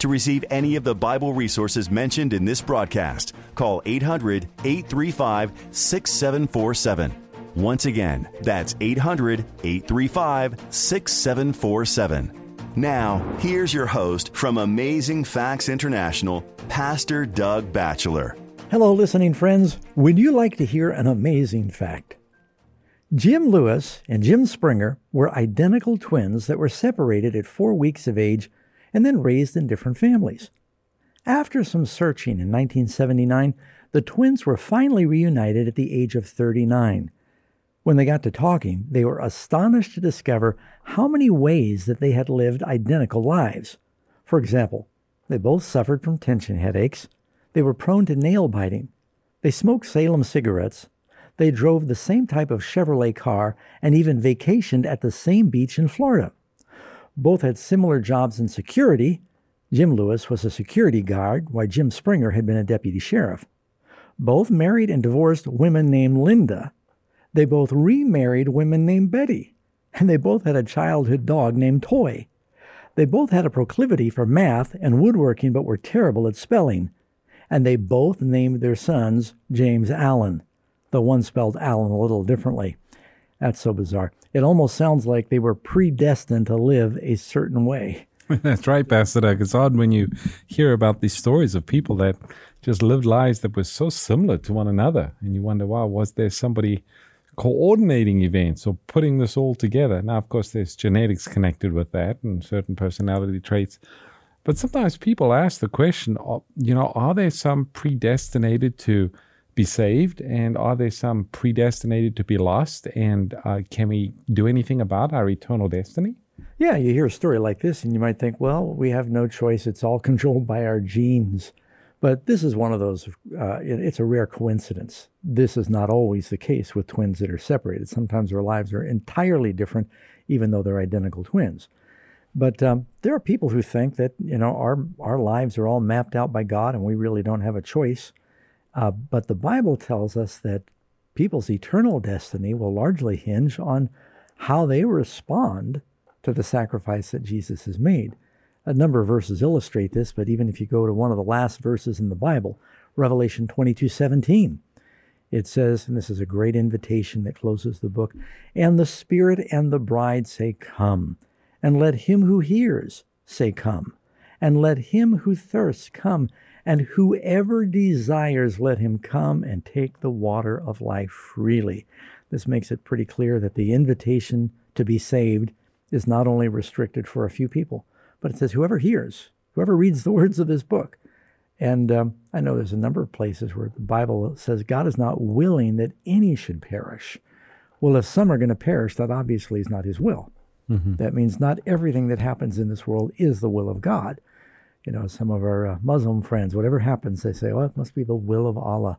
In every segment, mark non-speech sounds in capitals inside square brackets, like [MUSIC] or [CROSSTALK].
To receive any of the Bible resources mentioned in this broadcast, call 800 835 6747. Once again, that's 800 835 6747. Now, here's your host from Amazing Facts International, Pastor Doug Batchelor. Hello, listening friends. Would you like to hear an amazing fact? Jim Lewis and Jim Springer were identical twins that were separated at four weeks of age and then raised in different families. After some searching in 1979, the twins were finally reunited at the age of 39. When they got to talking, they were astonished to discover how many ways that they had lived identical lives. For example, they both suffered from tension headaches. They were prone to nail biting. They smoked Salem cigarettes. They drove the same type of Chevrolet car and even vacationed at the same beach in Florida. Both had similar jobs in security. Jim Lewis was a security guard, while Jim Springer had been a deputy sheriff. Both married and divorced women named Linda, they both remarried women named Betty, and they both had a childhood dog named Toy. They both had a proclivity for math and woodworking, but were terrible at spelling. And they both named their sons James Allen, though one spelled Allen a little differently. That's so bizarre. It almost sounds like they were predestined to live a certain way. [LAUGHS] That's right, Doug. It's odd when you hear about these stories of people that just lived lives that were so similar to one another. And you wonder, wow, was there somebody coordinating events or putting this all together. Now, of course, there's genetics connected with that and certain personality traits. But sometimes people ask the question, uh, you know, are there some predestinated to be saved and are there some predestinated to be lost? And uh, can we do anything about our eternal destiny? Yeah, you hear a story like this and you might think, well, we have no choice. It's all [LAUGHS] controlled by our genes. But this is one of those, uh, it's a rare coincidence. This is not always the case with twins that are separated. Sometimes their lives are entirely different, even though they're identical twins. But um, there are people who think that, you know, our, our lives are all mapped out by God and we really don't have a choice. Uh, but the Bible tells us that people's eternal destiny will largely hinge on how they respond to the sacrifice that Jesus has made. A number of verses illustrate this, but even if you go to one of the last verses in the Bible, Revelation 22 17, it says, and this is a great invitation that closes the book, and the Spirit and the bride say, Come, and let him who hears say, Come, and let him who thirsts come, and whoever desires, let him come and take the water of life freely. This makes it pretty clear that the invitation to be saved is not only restricted for a few people, but it says, whoever hears, whoever reads the [LAUGHS] words of this book. And um, I know there's a number of places where the Bible says God is not willing that any should perish. Well, if some are going to perish, that obviously is not his will. Mm-hmm. That means not everything that happens in this world is the will of God. You know, some of our uh, Muslim friends, whatever happens, they say, well, it must be the will of Allah.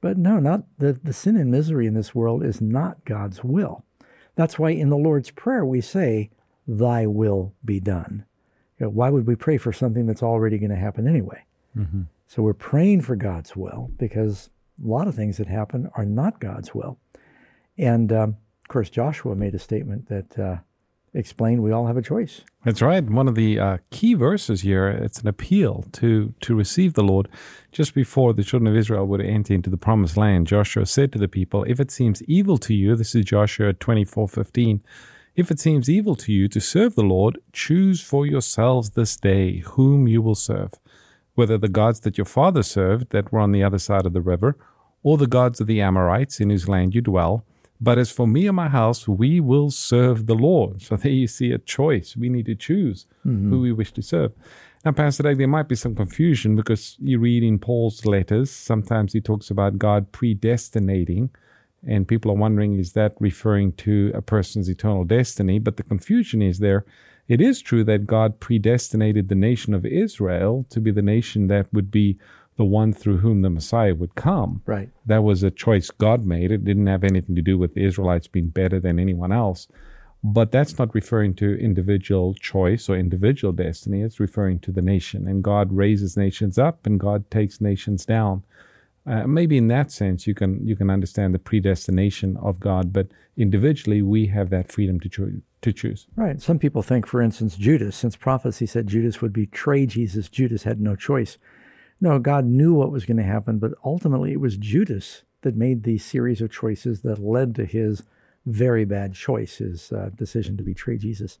But no, not the, the sin and misery in this world is not God's will. That's why in the Lord's Prayer we say, Thy will be done. You know, why would we pray for something that's already going to happen anyway? Mm-hmm. So we're praying for God's will because a lot of things that happen are not God's will. And um, of course, Joshua made a statement that uh, explained we all have a choice. That's right. One of the uh, key verses here, it's an appeal to, to receive the Lord. Just before the children of Israel would enter into the promised land, Joshua said to the people, If it seems evil to you, this is Joshua 24 15 if it seems evil to you to serve the Lord, choose for yourselves this day whom you will serve, whether the gods that your father served that were on the other side of the river, or the gods of the Amorites in whose land you dwell. But as for me and my house, we will serve the Lord. So there you see a choice. We need to choose mm-hmm. who we wish to serve. Now, Pastor Doug, there might be some confusion because you read in Paul's letters, sometimes he talks about God predestinating and people are wondering, is that referring to a person's eternal destiny? But the confusion is there It is true that God predestinated the nation of Israel to be the nation that would be the one through whom the Messiah would come. Right. That was a choice God made. It didn't have anything to do with the Israelites being better than anyone else. But that's not referring to individual choice or individual destiny. It's referring to the nation. And God raises nations up and God takes nations down. Uh, maybe in that sense you can you can understand the predestination of God, but individually we have that freedom to choose to choose. Right. Some people think, for instance, Judas, since prophecy said Judas would betray Jesus, Judas had no choice. No, God knew what was going to happen, but ultimately it was Judas that made the series of choices that led to his very bad choice, his uh, decision to betray Jesus.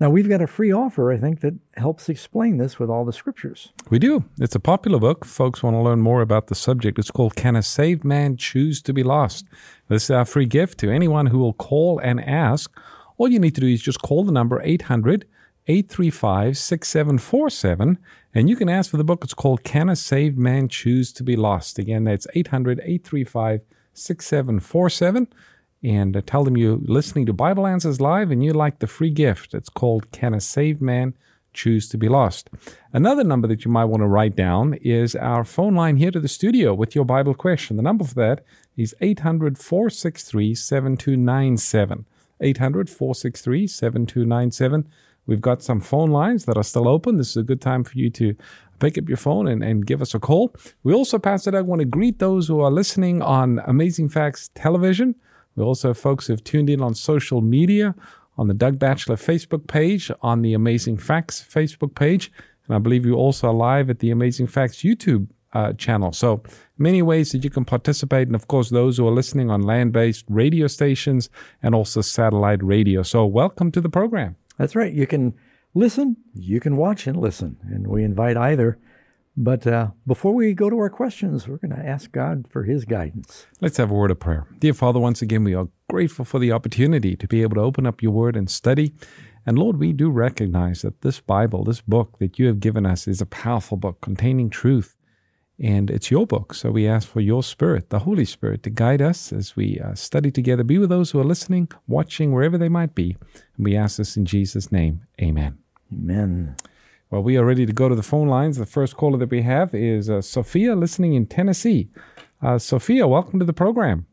Now, we've got a free offer, I think, that helps explain this with all the scriptures. We do. It's a popular book. Folks want to learn more about the subject. It's called Can a Saved Man Choose to Be Lost? This is our free gift to anyone who will call and ask. All you need to do is just call the number 800 835 6747 and you can ask for the book. It's called Can a Saved Man Choose to Be Lost? Again, that's 800 835 6747 and uh, tell them you're listening to Bible Answers Live and you like the free gift. It's called Can a Saved Man Choose to Be Lost? Another number that you might want to write down is our phone line here to the studio with your Bible question. The number for that is 800 463 7297. 800 463 7297. We've got some phone lines that are still open. This is a good time for you to pick up your phone and, and give us a call. We also, Pastor Doug, want to greet those who are listening on Amazing Facts Television. We also have folks who have tuned in on social media, on the Doug Batchelor Facebook page, on the Amazing Facts Facebook page, and I believe you also are live at the Amazing Facts YouTube uh, channel. So many ways that you can participate, and of course those who are listening on land-based radio stations and also satellite radio. So welcome to the program. That's right. You can listen, you can watch and listen, and we invite either. But uh, before we go to our questions, we're going to ask God for His guidance. Let's have a word of prayer. Dear Father, once again, we are grateful for the opportunity to be able to open up your word and study. And Lord, we do recognize that this Bible, this book that you have given us, is a powerful book containing truth. And it's your book. So we ask for your Spirit, the Holy Spirit, to guide us as we uh, study together. Be with those who are listening, watching, wherever they might be. And we ask this in Jesus' name. Amen. Amen. Well, we are ready to go to the phone lines. The first caller that we have is uh, Sophia, listening in Tennessee. Uh, Sophia, welcome to the program.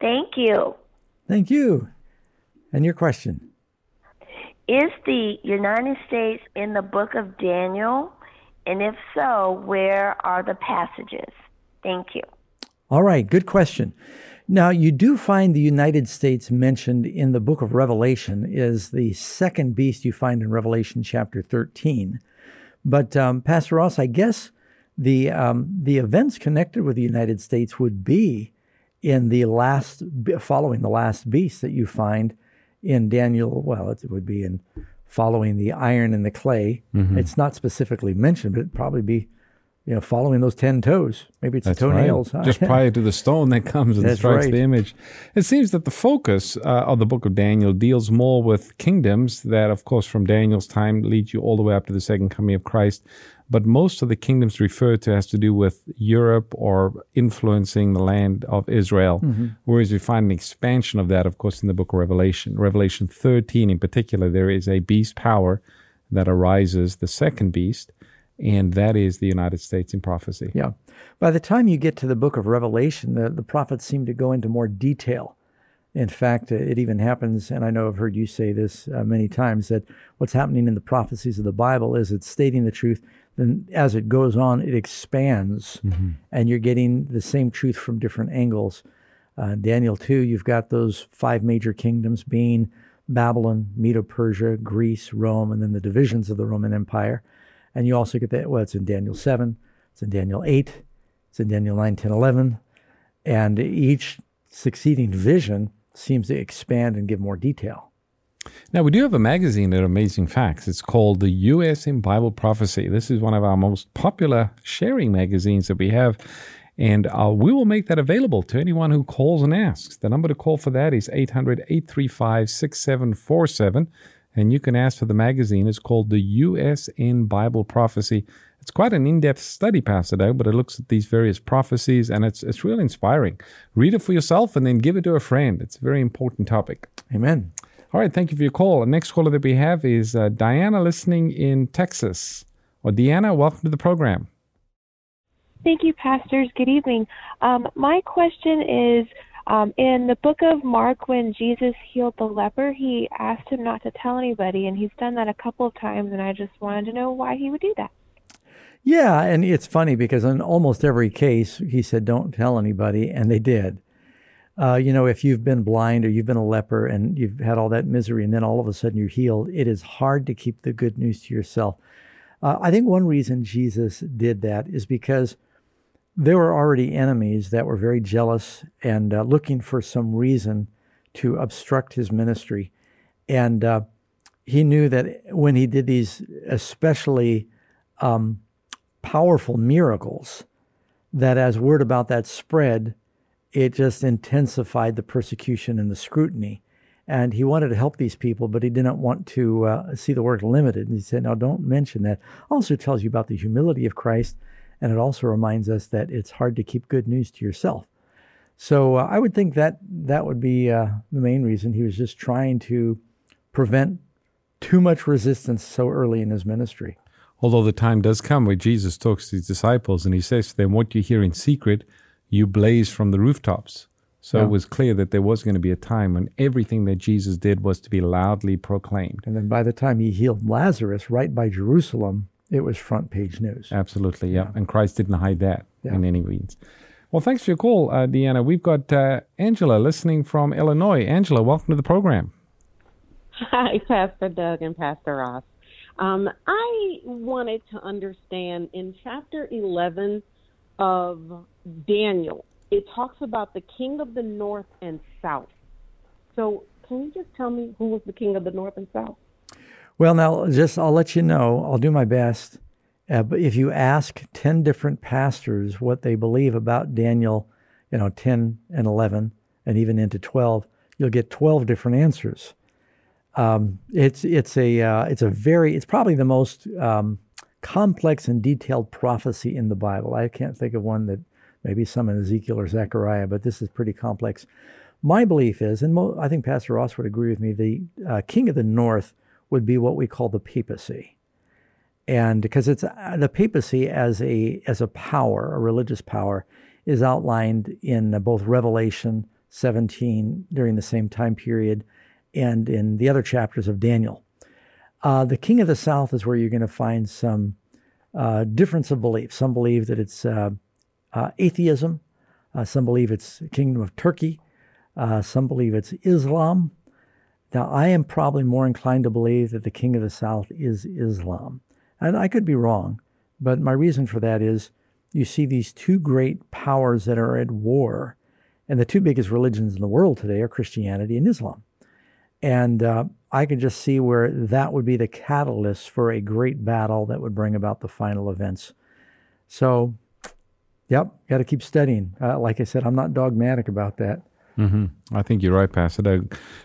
Thank you. Thank you. And your question? Is the United States in the book of Daniel? And if so, where are the passages? Thank you. All right, good question. Now, you do find the United States mentioned in the book of Revelation is the second beast you find in Revelation chapter 13. But um, Pastor Ross, I guess the um, the events connected with the United States would be in the last following the last beast that you find in Daniel. Well, it would be in following the iron and the clay. Mm-hmm. It's not specifically mentioned, but it'd probably be you know, following those 10 toes. Maybe it's That's the toenails. Right. Just [LAUGHS] prior to the stone that comes and That's strikes right. the image. It seems that the focus uh, of the book of Daniel deals more with kingdoms that, of course, from Daniel's time lead you all the way up to the second coming of Christ. But most of the kingdoms referred to has to do with Europe or influencing the land of Israel. Mm-hmm. Whereas we find an expansion of that, of course, in the book of Revelation. Revelation 13 in particular, there is a beast power that arises, the second beast and that is the United States in prophecy. Yeah. By the time you get to the book of Revelation, the, the prophets seem to go into more detail. In fact, it even happens, and I know I've heard you say this uh, many times, that what's happening in the prophecies of the Bible is it's stating the truth. Then, as it goes on, it expands, mm-hmm. and you're getting the same truth from different angles. Uh, Daniel 2, you've got those five major kingdoms being Babylon, Medo Persia, Greece, Rome, and then the divisions of the Roman Empire. And you also get that, well, it's in Daniel 7, it's in Daniel 8, it's in Daniel 9, 10, 11. And each succeeding vision seems to expand and give more detail. Now, we do have a magazine at Amazing Facts. It's called The U.S. in Bible Prophecy. This is one of our most popular sharing magazines that we have. And uh, we will make that available to anyone who calls and asks. The number to call for that is 800 835 6747 and you can ask for the magazine. It's called The U.S. in Bible Prophecy. It's quite an in-depth study, Pastor Doug, but it looks at these various prophecies, and it's it's really inspiring. Read it for yourself, and then give it to a friend. It's a very important topic. Amen. All right, thank you for your call. The next caller that we have is uh, Diana, listening in Texas. Well, Deanna, welcome to the program. Thank you, pastors. Good evening. Um, my question is um, in the book of Mark, when Jesus healed the leper, he asked him not to tell anybody, and he's done that a couple of times, and I just wanted to know why he would do that. Yeah, and it's funny because in almost every case, he said, Don't tell anybody, and they did. Uh, you know, if you've been blind or you've been a leper and you've had all that misery and then all of a sudden you're healed, it is hard to keep the good news to yourself. Uh, I think one reason Jesus did that is because there were already enemies that were very jealous and uh, looking for some reason to obstruct his ministry. And uh, he knew that when he did these especially um, powerful miracles, that as word about that spread, it just intensified the persecution and the scrutiny. And he wanted to help these people, but he didn't want to uh, see the work limited. And he said, "Now, don't mention that." Also, tells you about the humility of Christ, and it also reminds us that it's hard to keep good news to yourself. So uh, I would think that that would be uh, the main reason he was just trying to prevent too much resistance so early in his ministry. Although the time does come where Jesus talks to his disciples and he says to them, What you hear in secret, you blaze from the rooftops. So yeah. it was clear that there was going to be a time when everything that Jesus did was to be loudly proclaimed. And then by the time he healed Lazarus right by Jerusalem, it was front page news. Absolutely, yeah. yeah. And Christ didn't hide that yeah. in any means. Well, thanks for your call, uh, Deanna. We've got uh, Angela listening from Illinois. Angela, welcome to the program. Hi, [LAUGHS] Pastor Doug and Pastor Ross. Um, I wanted to understand in chapter 11 of Daniel, it talks about the king of the north and south. So, can you just tell me who was the king of the north and south? Well, now, just I'll let you know. I'll do my best. Uh, but if you ask 10 different pastors what they believe about Daniel, you know, 10 and 11, and even into 12, you'll get 12 different answers. Um, it's it's a uh, it's a very it's probably the most um, complex and detailed prophecy in the Bible. I can't think of one that maybe some in Ezekiel or Zechariah, but this is pretty complex. My belief is, and mo- I think Pastor Ross would agree with me, the uh, king of the north would be what we call the papacy, and because it's uh, the papacy as a as a power, a religious power, is outlined in uh, both Revelation 17 during the same time period and in the other chapters of Daniel. Uh, the king of the south is where you're going to find some uh, difference of belief. Some believe that it's uh, uh atheism. Uh, some believe it's kingdom of Turkey. Uh, some believe it's Islam. Now, I am probably more inclined to believe that the king of the south is Islam. And I could be wrong, but my reason for that is you see these two great powers that are at war. And the two biggest religions in the world today are Christianity and Islam. And uh, I could just see where that would be the catalyst for a great battle that would bring about the final events. So, yep, got to keep studying. Uh, like I said, I'm not dogmatic about that. Mm-hmm. I think you're right, Pastor.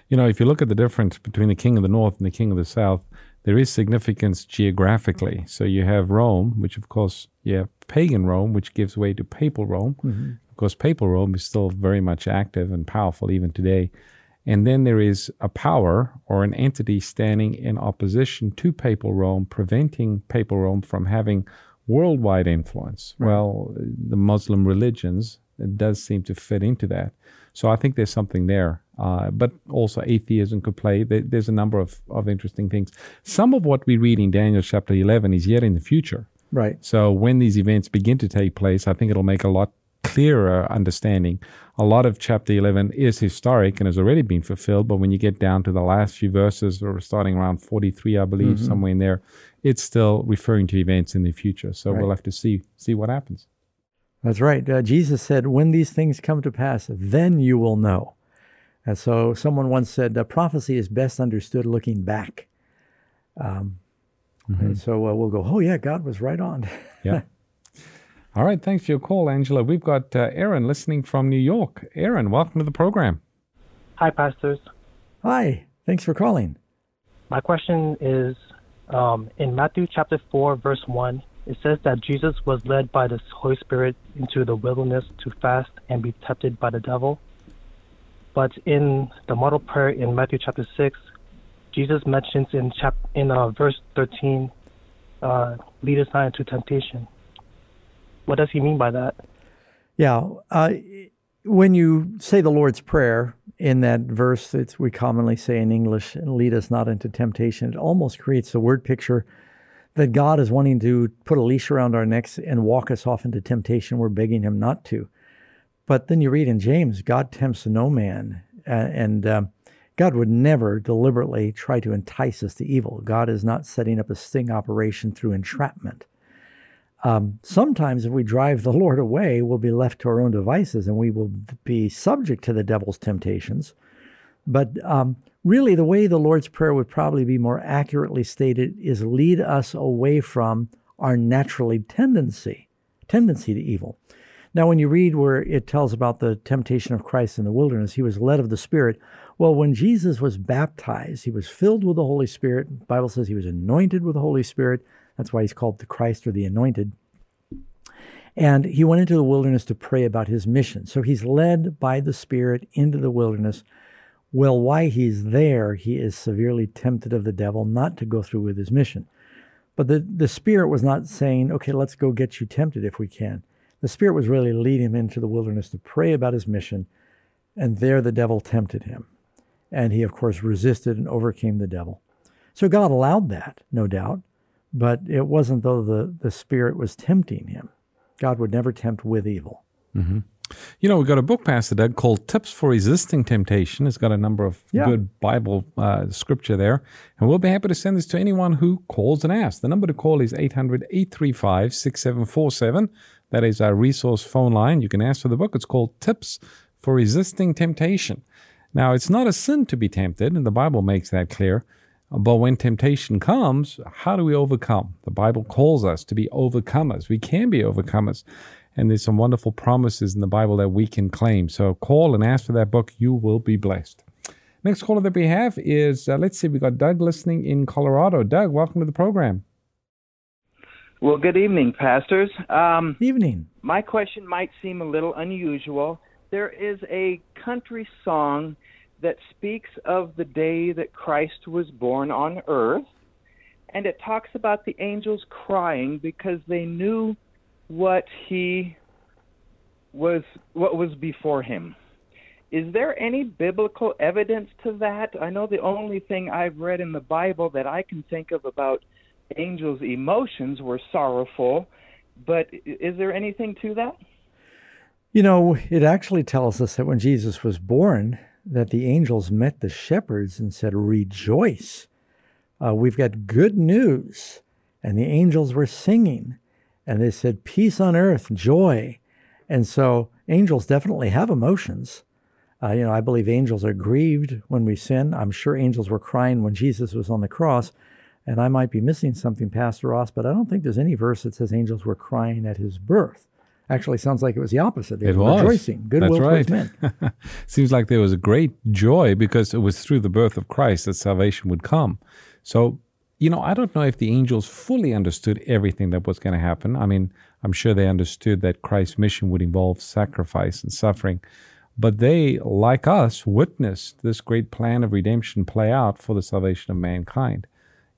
You know, if you look at the difference between the king of the north and the king of the south, there is significance geographically. So you have Rome, which of course you have pagan Rome, which gives way to papal Rome. Mm-hmm. Of course, papal Rome is still very much active and powerful even today. And then there is a power or an entity standing in opposition to papal Rome, preventing papal Rome from having worldwide influence. Right. Well, the Muslim religions it does seem to fit into that. So I think there's something there. Uh, but also atheism could play. there's a number of, of interesting things. Some of what we read in Daniel chapter 11 is yet in the future. Right. So when these events begin to take place, I think it'll make a lot clearer understanding. A lot of chapter 11 is historic and has already been fulfilled, but when you get down to the last few verses, or starting around 43, I believe, mm-hmm. somewhere in there, it's still referring to events in the future. So right. we'll have to see see what happens. That's right. Uh, Jesus said, "When these things come to pass, then you will know." And so, someone once said, "Prophecy is best understood looking back." Um, mm-hmm. And so uh, we'll go, "Oh yeah, God was right on." yeah. [LAUGHS] All right, thanks for your call, Angela. We've got uh, Aaron listening from New York. Aaron, welcome to the program. Hi, pastors. Hi, thanks for calling. My question is um, in Matthew chapter 4, verse 1, it says that Jesus was led by the Holy Spirit into the wilderness to fast and be tempted by the devil. But in the model prayer in Matthew chapter 6, Jesus mentions in chap in uh, verse 13, uh, lead us not into temptation. What does he mean by that? Yeah, uh, when you say the Lord's Prayer in that verse that we commonly say in English, lead us not into temptation, it almost creates the word picture that God is wanting to put a leash around our necks and walk us off into temptation. We're begging Him not to. But then you read in James, God tempts no man. and um, God would never deliberately try to entice us to evil. God is not setting up a sting operation through entrapment. Um, sometimes, if we drive the Lord away, we'll be left to our own devices and we will be subject to the devil's temptations. But um, really, the way the Lord's Prayer would probably be more accurately stated is lead us away from our naturally tendency, tendency to evil. Now, when you read where it tells about the temptation of Christ in the wilderness, he was led of the Spirit. Well, when Jesus was baptized, he was filled with the Holy Spirit. The Bible says he was anointed with the Holy Spirit. That's why he's called the Christ or the anointed. And he went into the wilderness to pray about his mission. So he's led by the Spirit into the wilderness. Well, why he's there, he is severely tempted of the devil not to go through with his mission. But the, the Spirit was not saying, okay, let's go get you tempted if we can. The Spirit was really leading him into the wilderness to pray about his mission. And there the devil tempted him. And he, of course, resisted and overcame the devil. So God allowed that, no doubt. But it wasn't though the, the Spirit was tempting him. God would never tempt with evil. Mm-hmm. You know, we've got a book, Pastor Doug, called Tips for Resisting Temptation. It's got a number of yeah. good Bible uh, scripture there. And we'll be happy to send this to anyone who calls and asks. The number to call is 800 835 6747. That is our resource phone line. You can ask for the book. It's called Tips for Resisting Temptation. Now, it's not a sin to be tempted, and the Bible makes that clear. But when temptation comes, how do we overcome? The Bible calls us to be overcomers. We can be overcomers. And there's some wonderful promises in the Bible that we can claim. So call and ask for that book. You will be blessed. Next caller that we have is, uh, let's see, we got Doug listening in Colorado. Doug, welcome to the program. Well, good evening, pastors. Um, evening. My question might seem a little unusual. There is a country song that speaks of the day that Christ was born on earth, and it talks about the angels crying because they knew what he was what was before him. Is there any biblical evidence to that? I know the only thing I've read in the Bible that I can think of about angels' emotions were sorrowful, but is there anything to that? You know, it actually tells us that when Jesus was born, that the angels met the shepherds and said, Rejoice. Uh, we've got good news. And the angels were singing and they said, Peace on earth, joy. And so angels definitely have emotions. Uh, you know, I believe angels are grieved when we sin. I'm sure angels were crying when Jesus was on the cross. And I might be missing something, Pastor Ross, but I don't think there's any verse that says angels were crying at his birth. Actually, sounds like it was the opposite. They it was. rejoicing, goodwill That's right. towards men. [LAUGHS] Seems like there was a great joy because it was through the birth of Christ that salvation would come. So, you know, I don't know if the angels fully understood everything that was going to happen. I mean, I'm sure they understood that Christ's mission would involve sacrifice and suffering. But they, like us, witnessed this great plan of redemption play out for the salvation of mankind.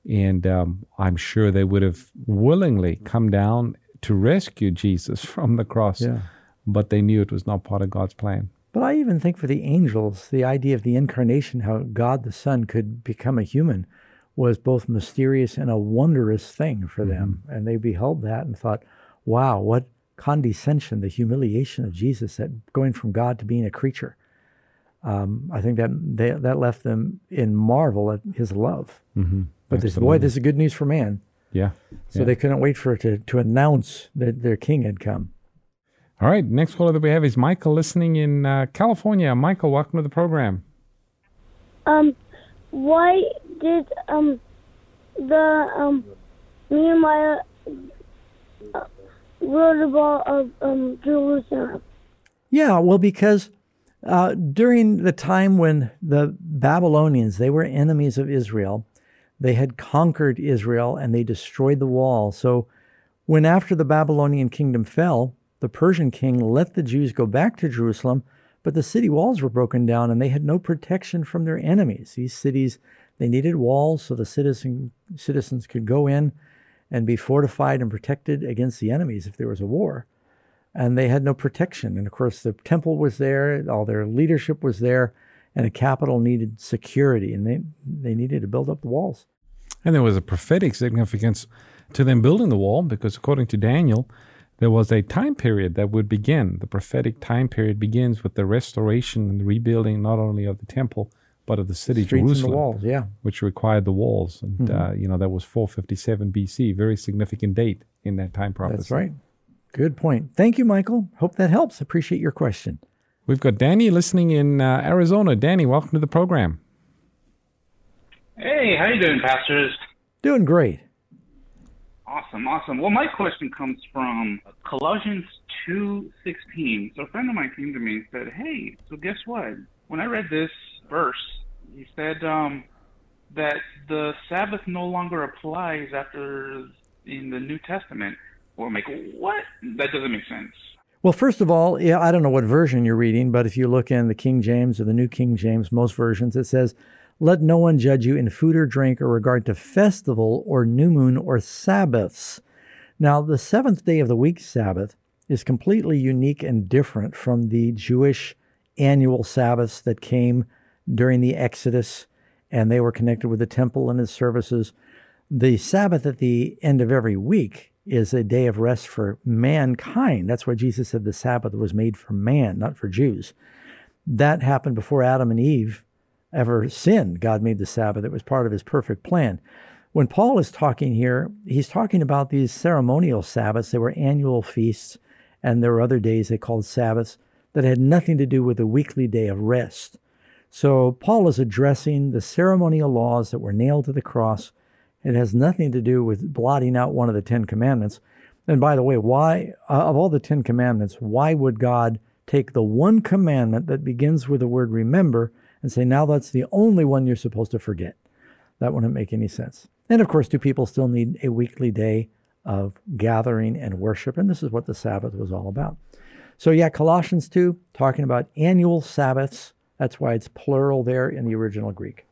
And um, I'm sure they would have willingly come down to rescue Jesus [LAUGHS] from the cross, yeah. but they knew it was not part of God's plan. But I even think for the angels, the idea of the incarnation, how God the Son could become a human, was both mysterious and a wondrous thing for them. Mm-hmm. And they beheld that and thought, wow, what condescension, the humiliation of Jesus, that going from God to being a creature. Um, I think that they, that left them in marvel at his love. Mm-hmm. But this, boy, this is good news for man. Yeah. So yeah. they couldn't wait for it to, to announce that their king had come. All right. Next caller that we have is Michael listening in uh, California. Michael, welcome to the program. Um, why did um the um Nehemiah uh, wrote about of um Jerusalem? Yeah, well, because uh, during the time when the Babylonians they were enemies of Israel, they had conquered Israel and they destroyed the wall. So, when after the Babylonian kingdom fell, the Persian king let the Jews go back to Jerusalem, but the city walls were broken down and they had no protection from their enemies. These cities They needed walls so the citizen, citizens could go in and be fortified and protected against the enemies if there was a war. And they had no protection. And of course, the temple was there, all their leadership was there, and the capital needed security, and they, they needed to build up the walls. And there was a prophetic significance to them building the wall because, according to Daniel, there was a time period that would begin. The prophetic time period begins with the restoration and the rebuilding not only of the temple but of the city Streets Jerusalem, the walls, yeah. which required the walls. And Mhm. uh, you know that was 457 BC, very significant date in that time prophecy. That's right. Good point. Thank you, Michael. Hope that helps. Appreciate your question. We've got Danny listening in uh, Arizona. Danny, welcome to the program. Hey, how you doing, pastors? Doing great. Awesome, awesome. Well, my question comes from Colossians two sixteen. So a friend of mine came to me and said, "Hey, so guess what? When I read this verse, he said um, that the Sabbath no longer applies after in the New Testament." Well, I'm like, what? That doesn't make sense. Well, first of all, yeah, I don't know what version you're reading, but if you look in the King James or the New King James, most versions, it says, Let no one judge you in food or drink or regard to festival or new moon or Sabbaths. Now, the seventh day of the week Sabbath is completely unique and different from the Jewish annual Sabbaths that came during the Exodus, and they were connected with the temple and its services. The Sabbath at the end of every week is a day of rest for mankind. That's why Jesus said the Sabbath was made for man, not for Jews. That happened before Adam and Eve ever sinned. God made the Sabbath, it was part of his perfect plan. When Paul is talking here, he's talking about these ceremonial Sabbaths. They were annual feasts, and there were other days they called Sabbaths that had nothing to do with the weekly day of rest. So Paul is addressing the ceremonial laws that were nailed to the cross. It has nothing to do with blotting out one of the Ten Commandments. And by the way, why, uh, of all the Ten Commandments, why would God take the one commandment that begins with the word remember and say, now that's the only one you're supposed to forget? That wouldn't make any sense. And of course, do people still need a weekly day of gathering and worship? And this is what the Sabbath was all about. So, yeah, Colossians 2, talking about annual Sabbaths. That's why it's plural there in the original Greek.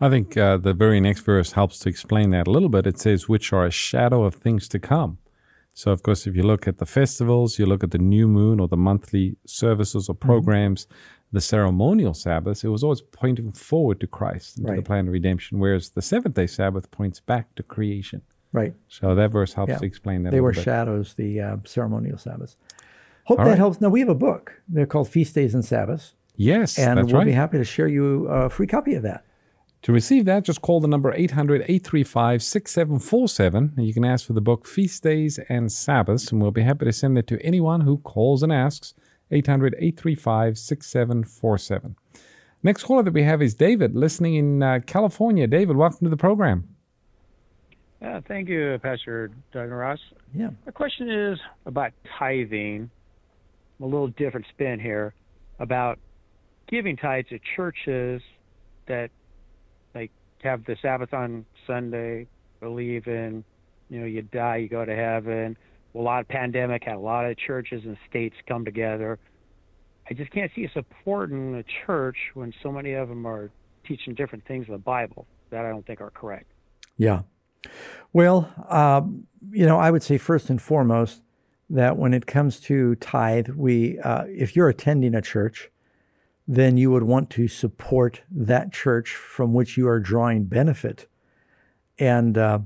I think uh, the very next verse helps to explain that a little bit. It says, which are a shadow of things to come. So, of course, if you look at the festivals, you look at the new moon or the monthly services or programs, the ceremonial Sabbaths, it was always pointing forward to Christ and to the plan of redemption, whereas the seventh day Sabbath points back to creation. Right. So that verse helps Yeah. to explain that. They a were bit. shadows, the uh, ceremonial Sabbaths. Hope All that right. helps. Now, we have a book. They're called Feast Days and Sabbaths. Yes, And that's we'll right. be happy to share you a free copy of that. To receive that, just call the number 800 835 6747. You can ask for the book Feast Days and Sabbaths, and we'll be happy to send it to anyone who calls and asks. 800 835 6747. Next caller that we have is David, listening in uh, California. David, welcome to the program. Yeah, thank you, Pastor Doug Ross. Yeah. My question is about tithing. A little different spin here about giving tithes to churches that have the Sabbath on Sunday, believe in, you know, you die, you go to heaven. A lot of pandemic had a lot of churches and states come together. I just can't see supporting a church when so many of them are teaching different things in the Bible that I don't think are correct. Yeah. Well, um, you know, I would say first and foremost that when it comes to tithe, we, uh, if you're attending a church, then you would want to support that church from which you are drawing benefit. And uh,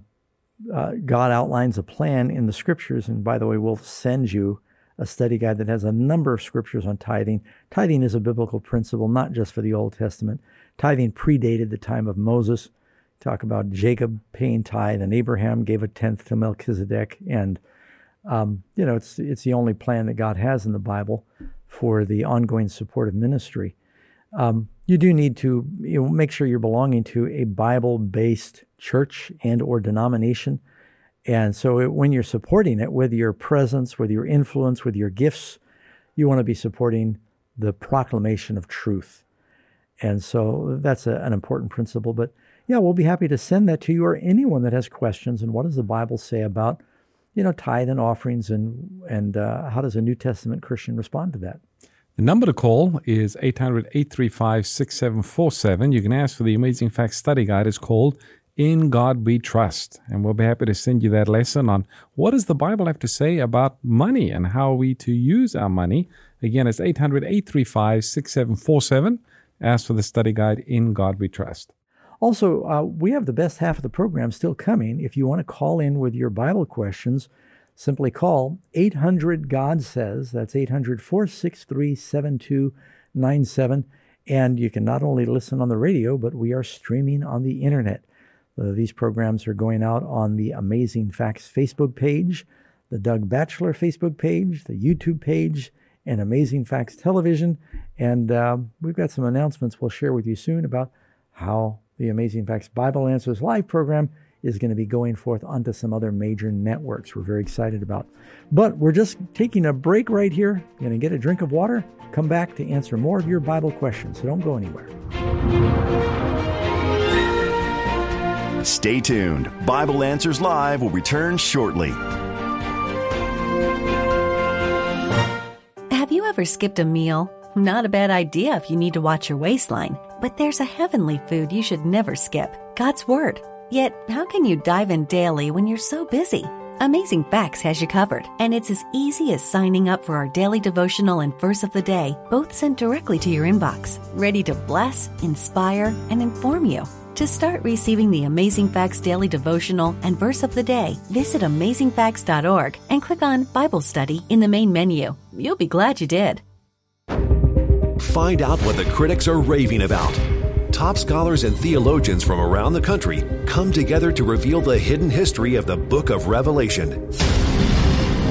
uh, God outlines a plan in the scriptures. And by the way, we'll send you a study guide that has a number of scriptures on tithing. Tithing is a biblical principle, not just for the Old Testament. Tithing predated the time of Moses. Talk about Jacob paying tithe, and Abraham gave a tenth to Melchizedek, and um, you know it's it's the only plan that God has in the Bible for the ongoing support of ministry. Um, you do need to you know, make sure you're belonging to a Bible-based church and or denomination. And so it, when you're supporting it, with your presence, with your influence, with your gifts, you want to be supporting the proclamation of truth. And so that's a, an important principle. But yeah, we'll be happy to send that to you or anyone that has questions. And what does the Bible say about, you know, tithe and offerings and and uh, how does a New Testament Christian respond to that? The number to call is 800 835 6747. You can ask for the Amazing Facts Study Guide. It's called In God We Trust. And we'll be happy to send you that lesson on what does the Bible have to say about money and how are we to use our money. Again, it's 800 835 6747. Ask for the study guide In God We Trust. Also, uh, we have the best half of the program still coming. If you want to call in with your Bible questions, simply call 800 God Says. That's 800 463 7297. And you can not only listen on the radio, but we are streaming on the internet. Uh, these programs are going out on the Amazing Facts Facebook page, the Doug Batchelor Facebook page, the YouTube page, and Amazing Facts Television. And uh, we've got some announcements we'll share with you soon about how the Amazing Facts Bible Answers live program is going to be going forth onto some other major networks we're very excited about. But we're just taking a break right here. Going to get a drink of water, come back to answer more of your Bible questions. So don't go anywhere. Stay tuned. Bible Answers Live will return shortly. Have you ever skipped a meal? Not a bad idea if you need to watch your waistline. But there's a heavenly food you should never skip God's Word. Yet, how can you dive in daily when you're so busy? Amazing Facts has you covered, and it's as easy as signing up for our daily devotional and verse of the day, both sent directly to your inbox, ready to bless, inspire, and inform you. To start receiving the Amazing Facts daily devotional and verse of the day, visit amazingfacts.org and click on Bible Study in the main menu. You'll be glad you did. Find out what the critics are raving about top scholars and theologians from around the country come together to reveal the hidden history of the book of Revelation.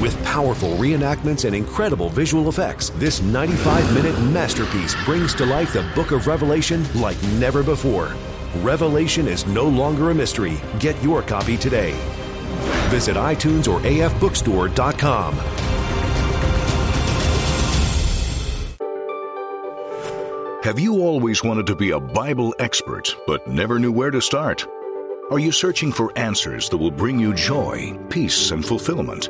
With powerful reenactments and incredible visual effects, this 95 minute masterpiece brings to life the book of Revelation like never before. Revelation is no longer a mystery. Get your copy today. Visit iTunes or afbookstore.com. Have you always wanted to be a Bible expert but never knew where to start? Are you searching for answers that will bring you joy, peace, and fulfillment?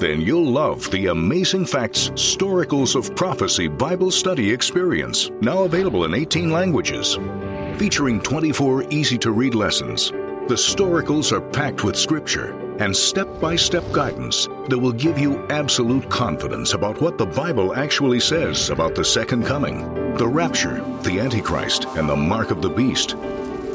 Then you'll love the Amazing Facts Storacles of Prophecy Bible Study Experience, now available in 18 languages. Featuring 24 easy to read lessons, the Storacles are packed with scripture and step by step guidance that will give you absolute confidence about what the Bible actually says about the second coming, the rapture, the Antichrist, and the mark of the beast.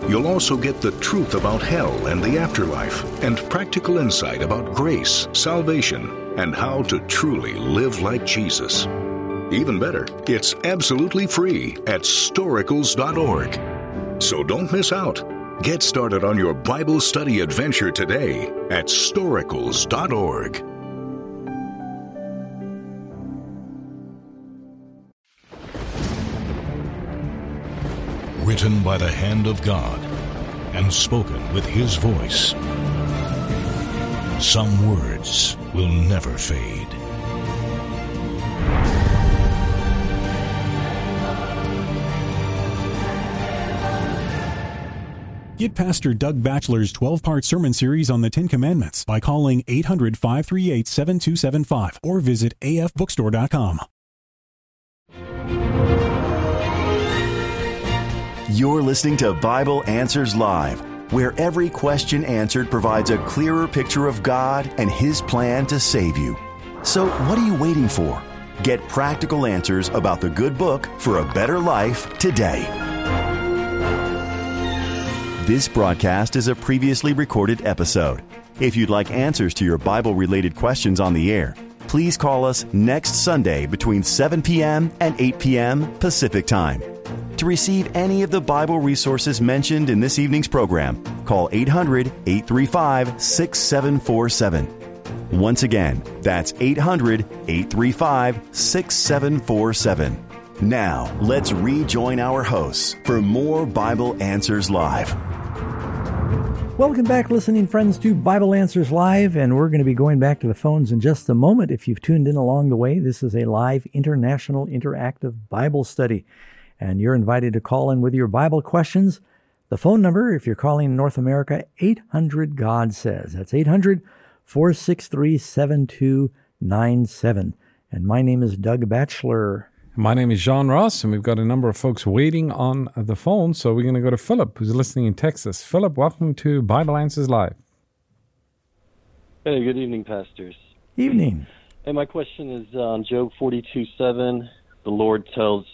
You'll also get the truth about hell and the afterlife, and practical insight about grace, salvation, and how to truly live like Jesus. Even better, it's absolutely free at storacles.org. So don't miss out. Get started on your Bible study adventure today at storacles.org. Written by the hand of God and spoken with His voice. Some words will never fade. Get Pastor Doug Batchelor's 12 part sermon series on the Ten Commandments by calling 800 538 7275 or visit afbookstore.com. You're listening to Bible Answers Live, where every question answered provides a clearer picture of God and His plan to save you. So, what are you waiting for? Get practical answers about the good book for a better life today. This broadcast is a previously recorded episode. If you'd like answers to your Bible related questions on the air, please call us next Sunday between 7 p.m. and 8 p.m. Pacific Time. To receive any of the Bible resources mentioned in this evening's program, call 800 835 6747. Once again, that's 800 835 6747. Now, let's rejoin our hosts for more Bible Answers Live. Welcome back, listening friends, to Bible Answers Live, and we're going to be going back to the phones in just a moment. If you've tuned in along the way, this is a live international interactive Bible study, and you're invited to call in with your Bible questions. The phone number, if you're calling in North America, 800 God Says. That's 800 463 7297. And my name is Doug Batchelor. My name is Jean Ross, and we've got a number of folks waiting on the phone. So we're going to go to Philip, who's listening in Texas. Philip, welcome to Bible Answers Live. Hey, good evening, pastors. Evening. Hey, my question is on Job 42 7. The Lord tells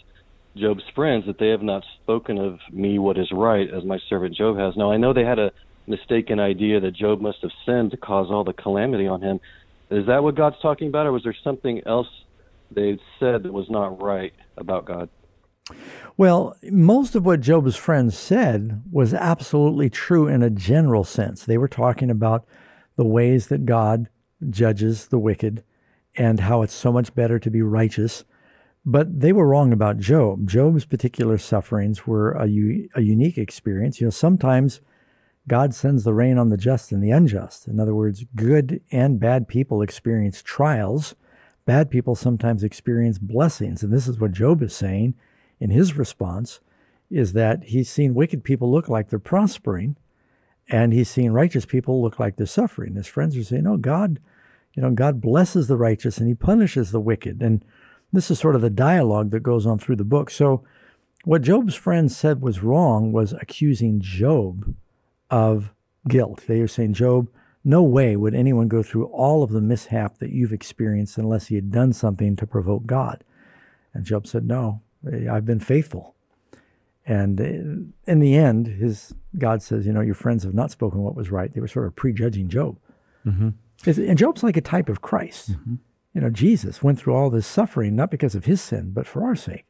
Job's friends that they have not spoken of me what is right, as my servant Job has. Now, I know they had a mistaken idea that Job must have sinned to cause all the calamity on him. Is that what God's talking about, or was there something else they said that was not right about God? Well, most of what Job's friends said was absolutely true in a general sense. They were talking about the ways that God judges the wicked and how it's so much better to be righteous. But they were wrong about Job. Job's particular sufferings were a, u- a unique experience. You know, sometimes God sends the rain on the just and the unjust. In other words, good and bad people experience trials. Bad people sometimes experience blessings. And this is what Job is saying in his response is that he's seen wicked people look like they're prospering and he's seen righteous people look like they're suffering. His friends are saying, "Oh, God, you know, God blesses the righteous and he punishes the wicked." And this is sort of the dialogue that goes on through the book. So what Job's friends said was wrong was accusing Job of guilt. They were saying, Job, no way would anyone go through all of the mishap that you've experienced unless he had done something to provoke God. And Job said, No, I've been faithful. And in the end, his God says, you know, your friends have not spoken what was right. They were sort of prejudging Job. Mm-hmm. And Job's like a type of Christ. Mm-hmm. You know, Jesus went through all this suffering not because of his sin, but for our sake.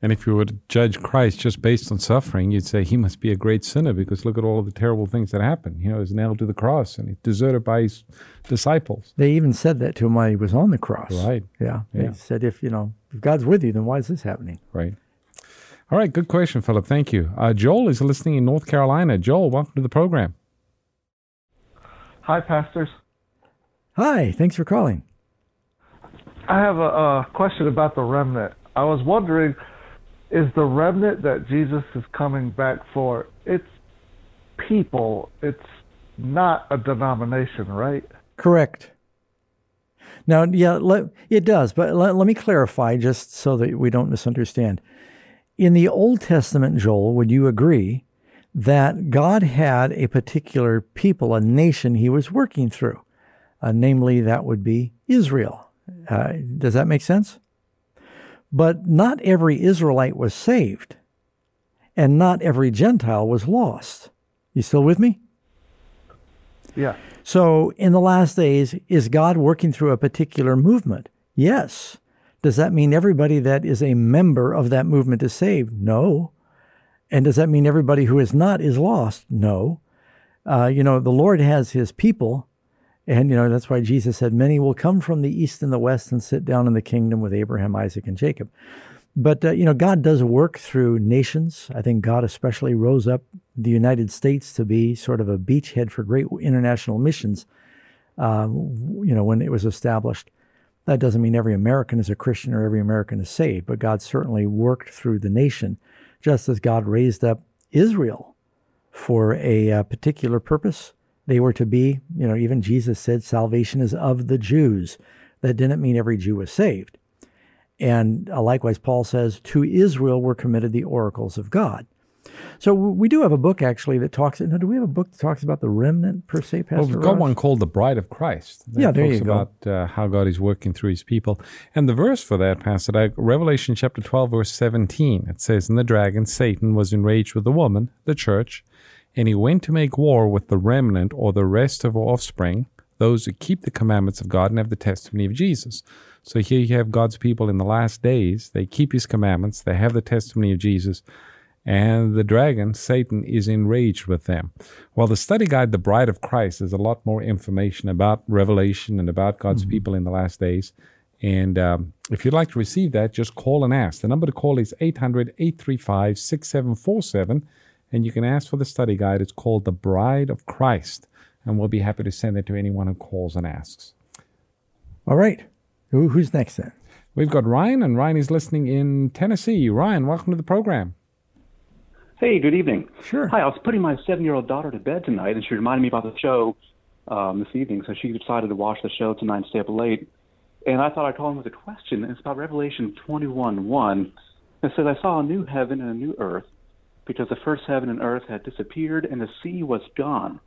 And if you were to judge Christ just based on suffering, you'd say he must be a great sinner because look at all of the terrible things that happened. You know, he's nailed to the cross and he's deserted by his disciples. They even said that to him while he was on the cross. Right. Yeah. Yeah. They said, if you know, if God's with you, then why is this happening? Right. All right. Good question, Philip. Thank you. Uh, Joel is listening in North Carolina. Joel, welcome to the program. Hi, pastors. Hi. Thanks for calling. I have a, a question about the remnant. I was wondering, is the remnant that Jesus is coming back for? It's people. It's not a denomination, right? Correct. Now, yeah, let, it does, but let, let me clarify just so that we don't misunderstand. In the Old Testament, Joel, would you agree that God had a particular people, a nation he was working through? Uh, namely, that would be Israel. Uh, does that make sense? But not every Israelite was saved, and not every Gentile was lost. You still with me? Yeah. So, in the last days, is God working through a particular movement? Yes. Does that mean everybody that is a member of that movement is saved? No. And does that mean everybody who is not is lost? No. Uh, you know, the Lord has his people, and, you know, that's why Jesus said, Many will come from the east and the west and sit down in the kingdom with Abraham, Isaac, and Jacob. But, uh, you know, God does work through nations. I think God especially rose up the United States to be sort of a beachhead for great international missions, uh, you know, when it was established. That doesn't mean every American is a Christian or every American is saved, but God certainly worked through the nation, just as God raised up Israel for a uh, particular purpose. They were to be, you know, even Jesus said salvation is of the Jews. That didn't mean every Jew was saved. And uh, likewise, Paul says, to Israel were committed the oracles of God. So we do have a book actually that talks. Now, do we have a book that talks about the remnant per se, Pastor? Well, we've got Ross? one called "The Bride of Christ." That Yeah, there talks you go. about uh, how God is working through His people, and the verse for that, Pastor, Doug, Revelation chapter twelve, verse seventeen. It says, "And the dragon, Satan, was enraged with the woman, the church, and he went to make war with the remnant or the rest of offspring, those who keep the commandments of God and have the testimony of Jesus." So here you have God's people in the last days. They keep His commandments. They have the testimony of Jesus and the dragon, Satan, is enraged with them. Well, the study guide, The Bride of Christ, is a lot more information about Revelation and about God's people in the last days. And um, if you'd like to receive that, just call and ask. The number to call is 800 835 6747. And you can ask for the study guide. It's called The Bride of Christ. And we'll be happy to send it to anyone who calls and asks. All right. Who, who's next then? We've got Ryan, and Ryan is listening in Tennessee. Ryan, welcome to the program. Hey, good evening. Sure. Hi, I was putting my seven-year-old daughter to bed tonight, and she reminded me about the show um, this evening. So she decided to watch the show tonight and stay up late. And I thought I'd call in with a question. It's about Revelation 21 1. It says, I saw a new heaven and a new earth because the first heaven and earth had disappeared and the sea was gone.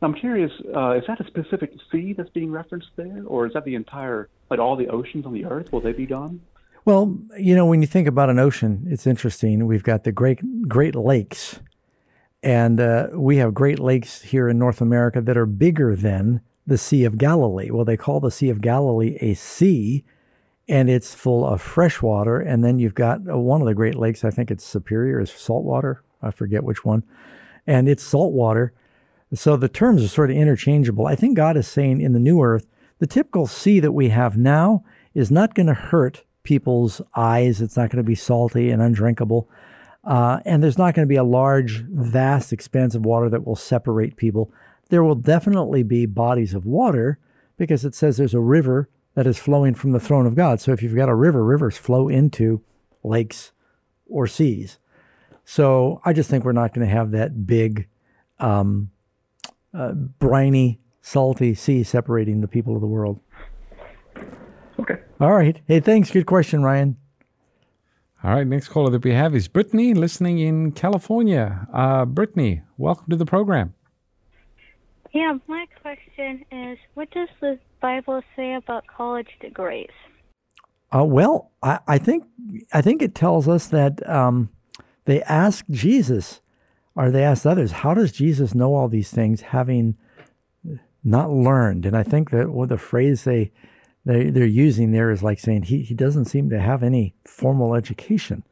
I'm curious, uh, is that a specific sea that's being referenced there, or is that the entire, like all the oceans on the earth, will they be gone? Well, you know, when you think about an ocean, it's interesting. We've got the Great Great Lakes, and uh, we have Great Lakes here in North America that are bigger than the Sea of Galilee. Well, they call the Sea of Galilee a sea, and it's full of fresh water. And then you've got uh, one of the Great Lakes, I think it's Superior, is saltwater. I forget which one. And it's saltwater. So the terms are sort of interchangeable. I think God is saying in the new earth, the typical sea that we have now is not going to hurt people's eyes. It's not going to be salty and undrinkable. Uh, and there's not going to be a large, vast expanse of water that will separate people. There will definitely be bodies of water because it says there's a river that is flowing from the throne of God. So if you've got a river, rivers flow into lakes or seas. So I just think we're not going to have that big, um, uh, briny, salty sea separating the people of the world. Okay. All right. Hey, thanks. Good question, Ryan. All right. Next caller that we have is Brittany, listening in California. Uh, Brittany, welcome to the program. Yeah, my question is what does the Bible say about college degrees? Uh, well, I, I, think I think it tells us that um, they asked Jesus, or they asked others, how does Jesus know all these things, having not learned? And I think that what the phrase they they they're using there is like saying he he doesn't seem to have any formal education.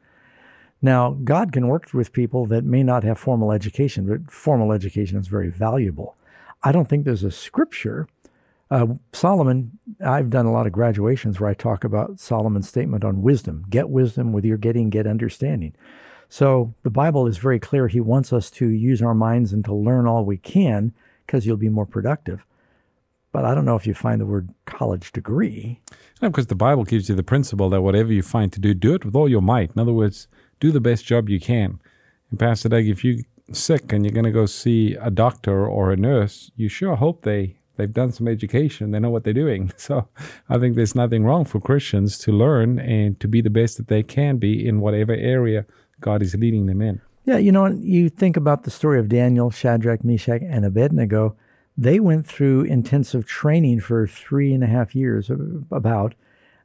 Now, God can work with people that may not have formal education, but formal education is very valuable. I don't think there's a scripture. Uh, Solomon, I've done a lot of graduations where I talk about Solomon's statement on wisdom. Get wisdom with your getting, get understanding. So the Bible is very clear. He wants us to use our minds and to learn all we can because you'll be more productive. But I don't know if you find the word college degree. No, because the Bible gives you the principle that whatever you find to do, do it with all your might. In other words, do the best job you can. And Pastor Doug, if you're sick and you're going to go see a doctor or a nurse, you sure hope they they've done some education, they know what they're doing. [LAUGHS] So I think there's nothing wrong for Christians to learn and to be the best that they can be in whatever area God is leading them in. Yeah, you know, you think about the story of Daniel, Shadrach, Meshach, and Abednego. They went through intensive training for three and a half years, about,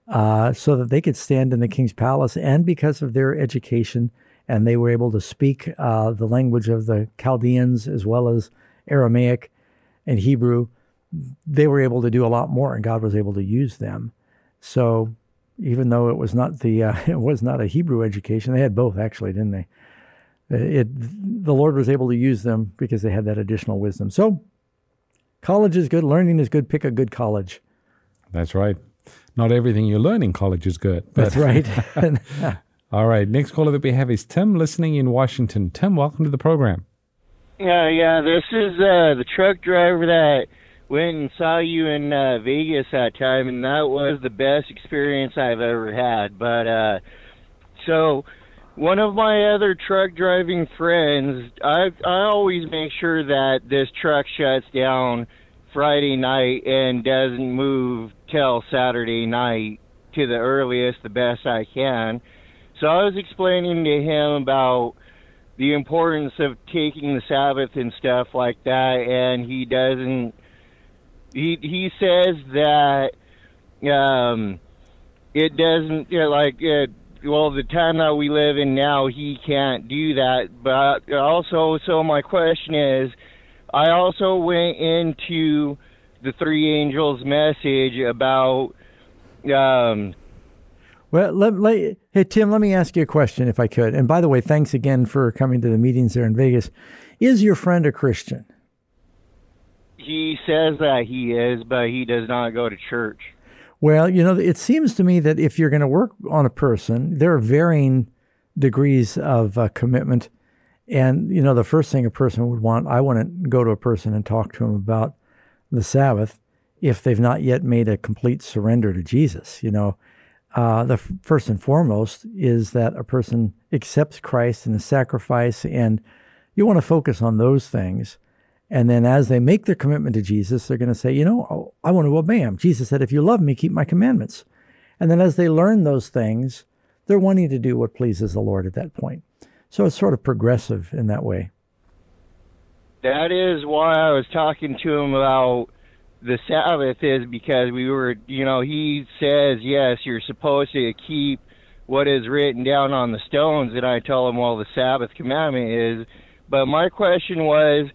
uh, so that they could stand in the king's palace. And because of their education, and they were able to speak uh, the language of the Chaldeans as well as Aramaic and Hebrew, they were able to do a lot more, and God was able to use them. So even though it was not the uh, [LAUGHS] it was not a Hebrew education, they had both actually, didn't they? It the Lord was able to use them because they had that additional wisdom. So college is good, learning is good. Pick a good college. That's right. Not everything you learn in college is good. That's right. [LAUGHS] [LAUGHS] All right. Next caller that we have is Tim, listening in Washington. Tim, welcome to the program. Yeah, yeah. This is uh, the truck driver that went and saw you in uh, Vegas that time, and that was the best experience I've ever had. But uh, so one of my other truck driving friends, I I always make sure that this truck shuts down Friday night and doesn't move till Saturday night to the earliest, the best I can. So I was explaining to him about the importance of taking the Sabbath and stuff like that, and he doesn't he he says that um, it doesn't you know, like it, well the time that we live in now he can't do that. But also, so my question is, I also went into the three angels message about. Um, well, let, let, hey Tim, let me ask you a question if I could. And by the way, thanks again for coming to the meetings there in Vegas. Is your friend a Christian? He says that he is, but he does not go to church. Well, you know, it seems to me that if you're going to work on a person, there are varying degrees of uh, commitment. And, you know, the first thing a person would want, I want to go to a person and talk to him about the Sabbath if they've not yet made a complete surrender to Jesus. You know, uh, the f- first and foremost is that a person accepts Christ and the sacrifice, and you want to focus on those things. And then as they make their commitment to Jesus, they're going to say, you know, oh, I want to obey him. Jesus said, If you love me, keep my commandments. And then as they learn those things, they're wanting to do what pleases the Lord at that point. So it's sort of progressive in that way. That is why I was talking to him about the Sabbath is because we were, you know, he says, yes, you're supposed to keep what is written down on the stones. And I tell him, well, the Sabbath commandment is. But my question was,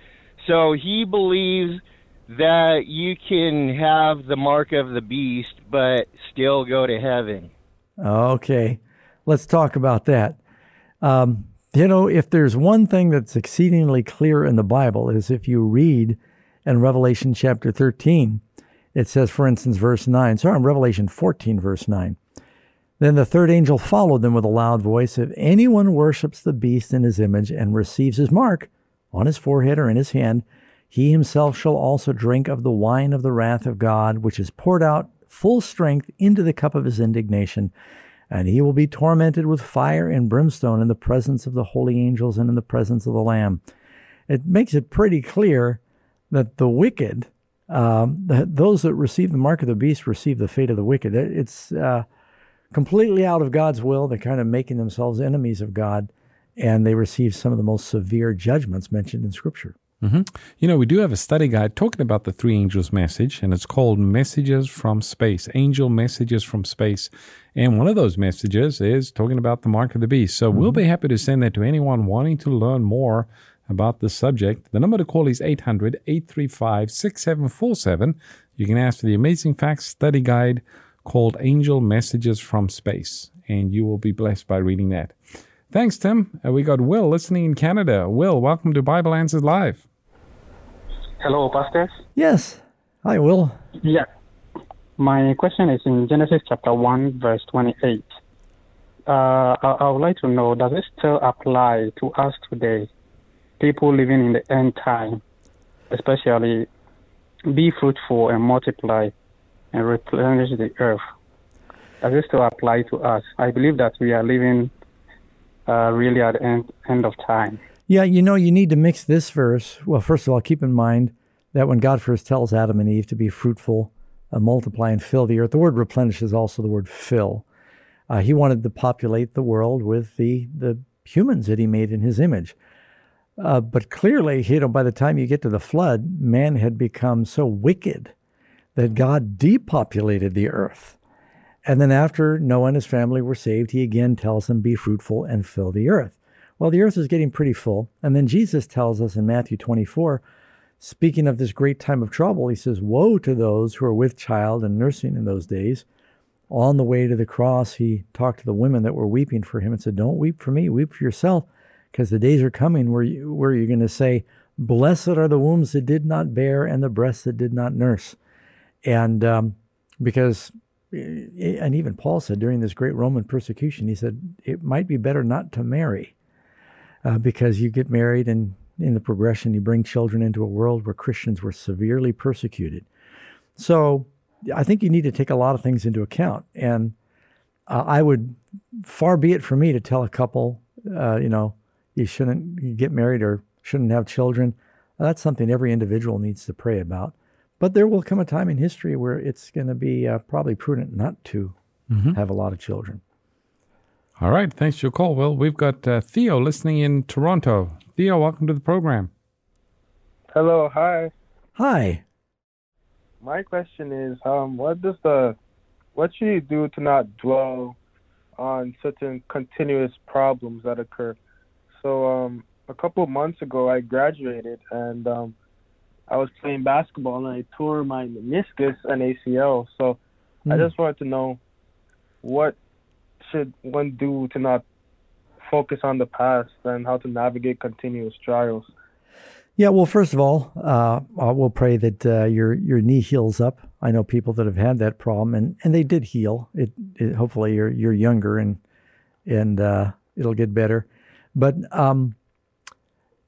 so he believes that you can have the mark of the beast, but still go to heaven. Okay, let's talk about that. Um, you know, if there's one thing that's exceedingly clear in the Bible is if you read in Revelation chapter 13, it says, for instance, verse 9, sorry, in Revelation 14, verse 9. Then the third angel followed them with a loud voice. If anyone worships the beast in his image and receives his mark on his forehead or in his hand, he himself shall also drink of the wine of the wrath of God, which is poured out full strength into the cup of his indignation. And he will be tormented with fire and brimstone in the presence of the holy angels and in the presence of the Lamb. It makes it pretty clear that the wicked, um, that those that receive the mark of the beast, receive the fate of the wicked. It's uh, completely out of God's will. They're kind of making themselves enemies of God, and they receive some of the most severe judgments mentioned in Scripture. Mm-hmm. You know, we do have a study guide talking about the three angels' message, and it's called Messages from Space Angel Messages from Space. And one of those messages is talking about the mark of the beast. So mm-hmm. we'll be happy to send that to anyone wanting to learn more about this subject. The number to call is 800 835 6747. You can ask for the Amazing Facts study guide called Angel Messages from Space, and you will be blessed by reading that. Thanks, Tim. Uh, we got Will listening in Canada. Will, welcome to Bible Answers Live. Hello, pastors. Yes. Hi, Will. Yeah. My question is in Genesis chapter 1, verse 28. Uh, I, I would like to know does it still apply to us today, people living in the end time, especially be fruitful and multiply and replenish the earth? Does it still apply to us? I believe that we are living uh, really at the end, end of time. Yeah, you know, you need to mix this verse. Well, first of all, keep in mind that when God first tells Adam and Eve to be fruitful, uh, multiply, and fill the earth, the word replenish is also the word fill. Uh, he wanted to populate the world with the, the humans that he made in his image. Uh, but clearly, you know, by the time you get to the flood, man had become so wicked that God depopulated the earth. And then after Noah and his family were saved, he again tells them, Be fruitful and fill the earth. Well, the earth is getting pretty full. And then Jesus tells us in Matthew 24, speaking of this great time of trouble, he says, Woe to those who are with child and nursing in those days. On the way to the cross, he talked to the women that were weeping for him and said, Don't weep for me, weep for yourself, because the days are coming where, you, where you're going to say, Blessed are the wombs that did not bear and the breasts that did not nurse. And um, because and even Paul said during this great Roman persecution, he said it might be better not to marry uh, because you get married and in the progression you bring children into a world where Christians were severely persecuted. So I think you need to take a lot of things into account. And uh, I would, far be it for me to tell a couple, uh, you know, you shouldn't get married or shouldn't have children. That's something every individual needs to pray about. But there will come a time in history where it's going to be uh, probably prudent not to mm-hmm. have a lot of children. All right. Thanks for your call, Will. We've got uh, Theo listening in Toronto. Theo, welcome to the program. Hello. Hi. Hi. My question is, um, what does the, what should you do to not dwell on certain continuous problems that occur? So, um, a couple months ago, I graduated, and um, I was playing basketball and I tore my meniscus and ACL. So mm. I hmm. just wanted to know what should one do to not focus on the past and how to navigate continuous trials. Yeah, well, first of all, uh, we'll pray that uh, your your knee heals up. I know people that have had that problem, and, and they did heal. It, it hopefully you're you're younger and and uh, it'll get better. But um,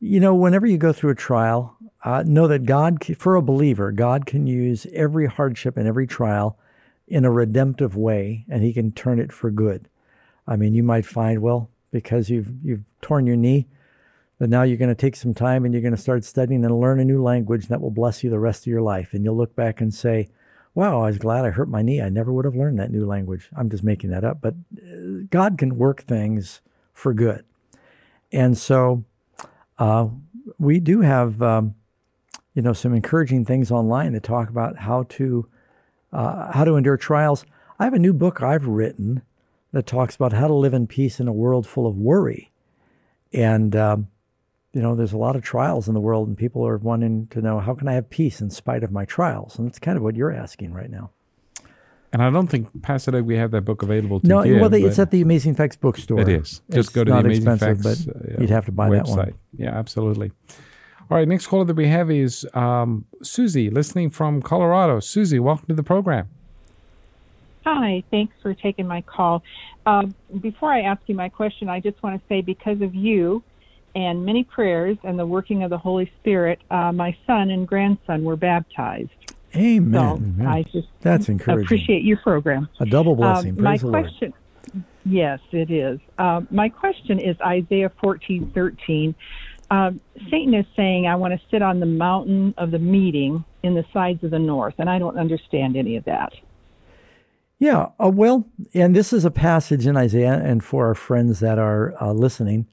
you know, whenever you go through a trial, uh, know that God, for a believer, God can use every hardship and every trial in a redemptive way, and He can turn it for good. I mean, you might find, well, because you've you've torn your knee, that now you're going to take some time and you're going to start studying and learn a new language that will bless you the rest of your life. And you'll look back and say, wow, I was glad I hurt my knee. I never would have learned that new language. I'm just making that up. But uh, God can work things for good. And so uh, we do have, um, you know, some encouraging things online that talk about how to uh, how to endure trials. I have a new book I've written that talks about how to live in peace in a world full of worry. And um, you know, there's a lot of trials in the world, and people are wanting to know how can I have peace in spite of my trials, and that's kind of what you're asking right now. And I don't think, Pastor Doug, we have that book available to you. no, give, well, they, it's at the Amazing Facts bookstore. It is. Just It's go to the Amazing Facts but uh, you'd have to buy website. that one. Yeah, absolutely. All right, next caller that we have is um, Susie, listening from Colorado. Susie, welcome to the program. Hi, thanks for taking my call. Uh, before I ask you my question, I just want to say because of you and many prayers and the working of the Holy Spirit, uh, my son and grandson were baptized. Amen. So I just That's encouraging. appreciate your program. A double blessing. Um, my Praise the Lord. question, yes, it is. Um, my question is Isaiah fourteen thirteen. Um, Satan is saying, "I want to sit on the mountain of the meeting in the sides of the north," and I don't understand any of that. Yeah, uh, well, and this is a passage in Isaiah, and for our friends that are uh, listening,